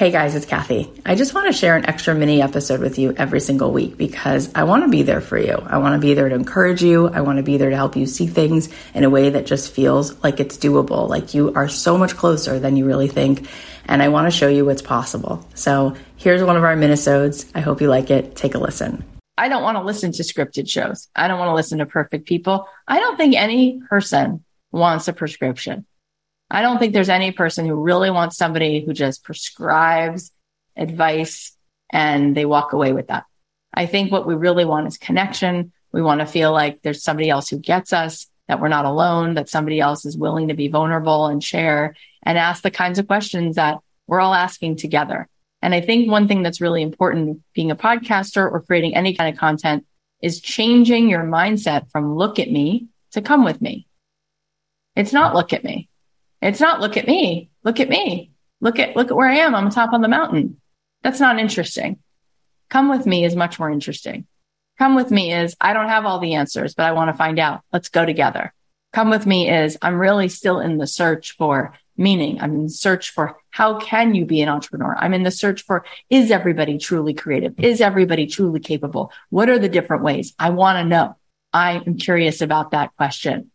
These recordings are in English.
Hey guys, it's Cathy. I just want to share an extra mini episode with you every single week because I want to be there for you. I want to be there to encourage you. I want to be there to help you see things in a way that just feels like it's doable, like you are so much closer than you really think. And I want to show you what's possible. So here's one of our minisodes. I hope you like it. Take a listen. I don't want to listen to scripted shows. I don't want to listen to perfect people. I don't think any person wants a prescription. I don't think there's any person who really wants somebody who just prescribes advice and they walk away with that. I think what we really want is connection. We want to feel like there's somebody else who gets us, that we're not alone, that somebody else is willing to be vulnerable and share and ask the kinds of questions that we're all asking together. And I think one thing that's really important being a podcaster or creating any kind of content is changing your mindset from look at me to come with me. It's not look at me. It's not look at me. Look at me. Look at look at where I am. I'm top on the mountain. That's not interesting. Come with me is much more interesting. Come with me is I don't have all the answers, but I want to find out. Let's go together. Come with me is I'm really still in the search for meaning. I'm in search for how can you be an entrepreneur? I'm in the search for is everybody truly creative? Is everybody truly capable? What are the different ways? I want to know. I am curious about that question.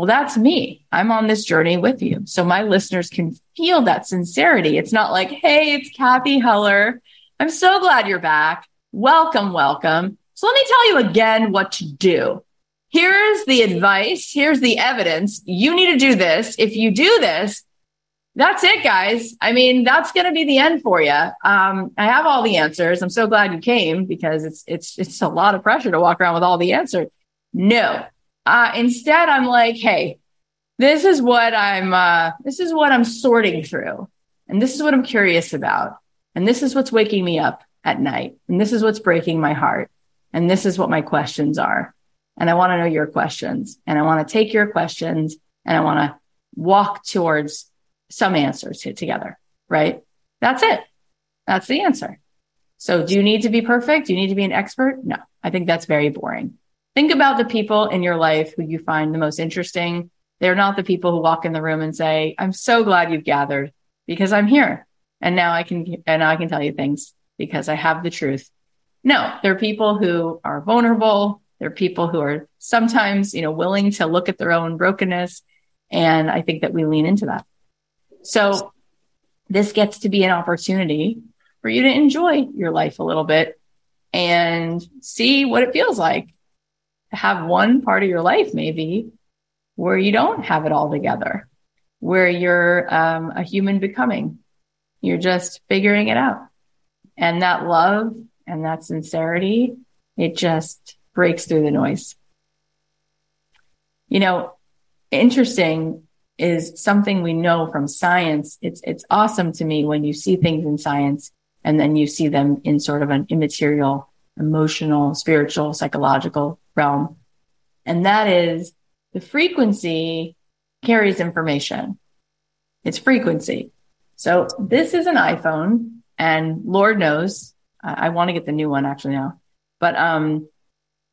Well, that's me. I'm on this journey with you. So my listeners can feel that sincerity. It's not like, Hey, it's Cathy Heller. I'm so glad you're back. Welcome, welcome. So let me tell you again what to do. Here's the advice. Here's the evidence. You need to do this. If you do this, that's it, guys. I mean, that's going to be the end for you. Um, I have all the answers. I'm so glad you came because it's, it's, it's a lot of pressure to walk around with all the answers. No, uh, instead, I'm like, hey, this is what I'm, uh, this is what I'm sorting through. And this is what I'm curious about. And this is what's waking me up at night. And this is what's breaking my heart. And this is what my questions are. And I want to know your questions. And I want to take your questions and I want to walk towards some answers together. Right. That's it. That's the answer. So do you need to be perfect? Do you need to be an expert? No, I think that's very boring. Think about the people in your life who you find the most interesting. They're not the people who walk in the room and say, I'm so glad you've gathered because I'm here. And now I can, and now I can tell you things because I have the truth. No, they're people who are vulnerable. They're people who are sometimes, you know, willing to look at their own brokenness. And I think that we lean into that. So this gets to be an opportunity for you to enjoy your life a little bit and see what it feels like have one part of your life maybe where you don't have it all together, where you're um, a human becoming. You're just figuring it out. And that love and that sincerity, it just breaks through the noise. You know, interesting is something we know from science. It's, it's awesome to me when you see things in science and then you see them in sort of an immaterial, emotional, spiritual, psychological realm. And that is the frequency carries information. It's frequency. So this is an iPhone and Lord knows I, I want to get the new one actually now, but, um,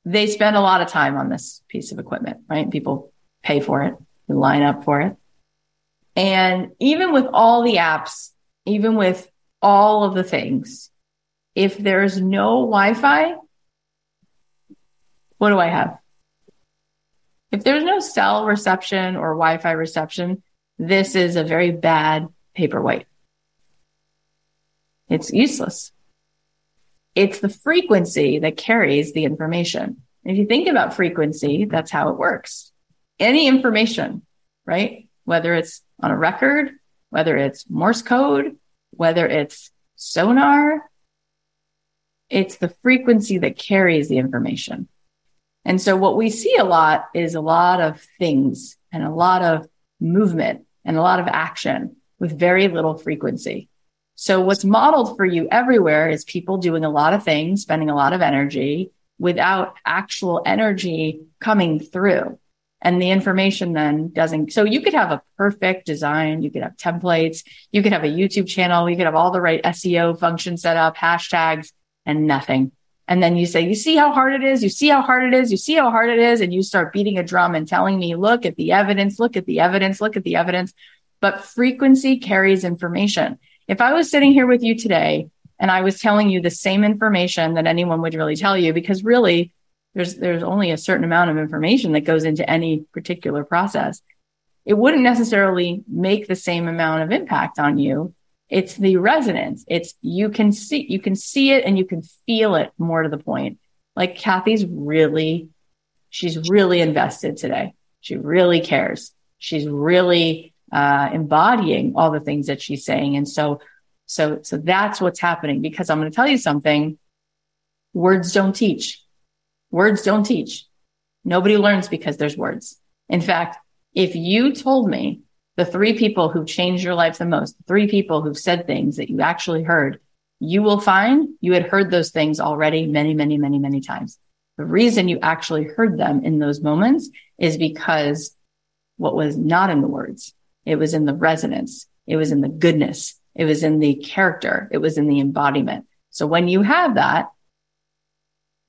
they spend a lot of time on this piece of equipment, right? People pay for it, they line up for it. And even with all the apps, even with all of the things, if there's no Wi-Fi, what do I have? If there's no cell reception or Wi-Fi reception, this is a very bad paperweight. It's useless. It's the frequency that carries the information. If you think about frequency, that's how it works. Any information, right? Whether it's on a record, whether it's Morse code, whether it's sonar, it's the frequency that carries the information. And so what we see a lot is a lot of things and a lot of movement and a lot of action with very little frequency. So what's modeled for you everywhere is people doing a lot of things, spending a lot of energy without actual energy coming through. And the information then doesn't. So you could have a perfect design. You could have templates. You could have a YouTube channel. You could have all the right SEO functions set up, hashtags and nothing. And then you say, you see how hard it is. You see how hard it is. You see how hard it is. And you start beating a drum and telling me, look at the evidence, look at the evidence, look at the evidence. But frequency carries information. if I was sitting here with you today and I was telling you the same information that anyone would really tell you, because really there's, there's only a certain amount of information that goes into any particular process. It wouldn't necessarily make the same amount of impact on you. It's the resonance. It's you can see, you can see it and you can feel it more to the point. Like Cathy's really, she's really invested today. She really cares. She's really uh, embodying all the things that she's saying. And so, so, so that's what's happening because I'm going to tell you something. Words don't teach. Words don't teach. Nobody learns because there's words. In fact, if you told me the three people who've changed your life the most, the three people who've said things that you actually heard, you will find you had heard those things already many, many, many, many times. The reason you actually heard them in those moments is because what was not in the words it was in the resonance. It was in the goodness. It was in the character. It was in the embodiment. So when you have that,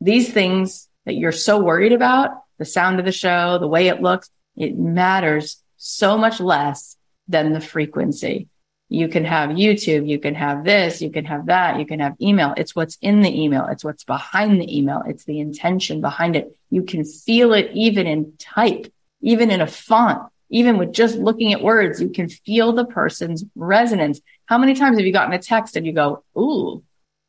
these things that you're so worried about, the sound of the show, the way it looks, it matters so much less than the frequency. You can have YouTube, you can have this, you can have that, you can have email. It's what's in the email. It's what's behind the email. It's the intention behind it. You can feel it even in type, even in a font even with just looking at words, you can feel the person's resonance. How many times have you gotten a text and you go, Ooh,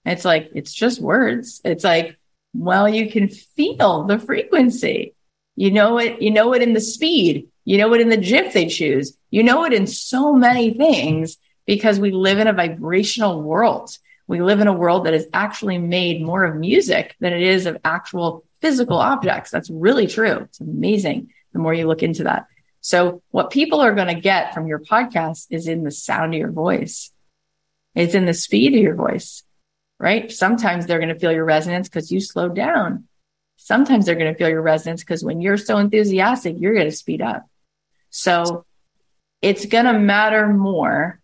it's like, it's just words. It's like, well, you can feel the frequency. You know it, you know it in the speed. You know it in the GIF they choose. You know it in so many things because we live in a vibrational world. We live in a world that is actually made more of music than it is of actual physical objects. That's really true. It's amazing the more you look into that. So what people are going to get from your podcast is in the sound of your voice. It's in the speed of your voice, right? Sometimes they're going to feel your resonance because you slowed down. Sometimes they're going to feel your resonance because when you're so enthusiastic, you're going to speed up. So it's going to matter more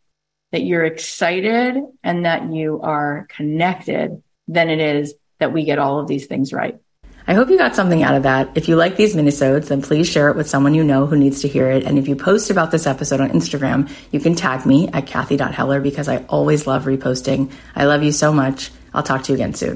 that you're excited and that you are connected than it is that we get all of these things right. I hope you got something out of that. If you like these minisodes, then please share it with someone you know who needs to hear it. And if you post about this episode on Instagram, you can tag me at Cathy.Heller because I always love reposting. I love you so much. I'll talk to you again soon.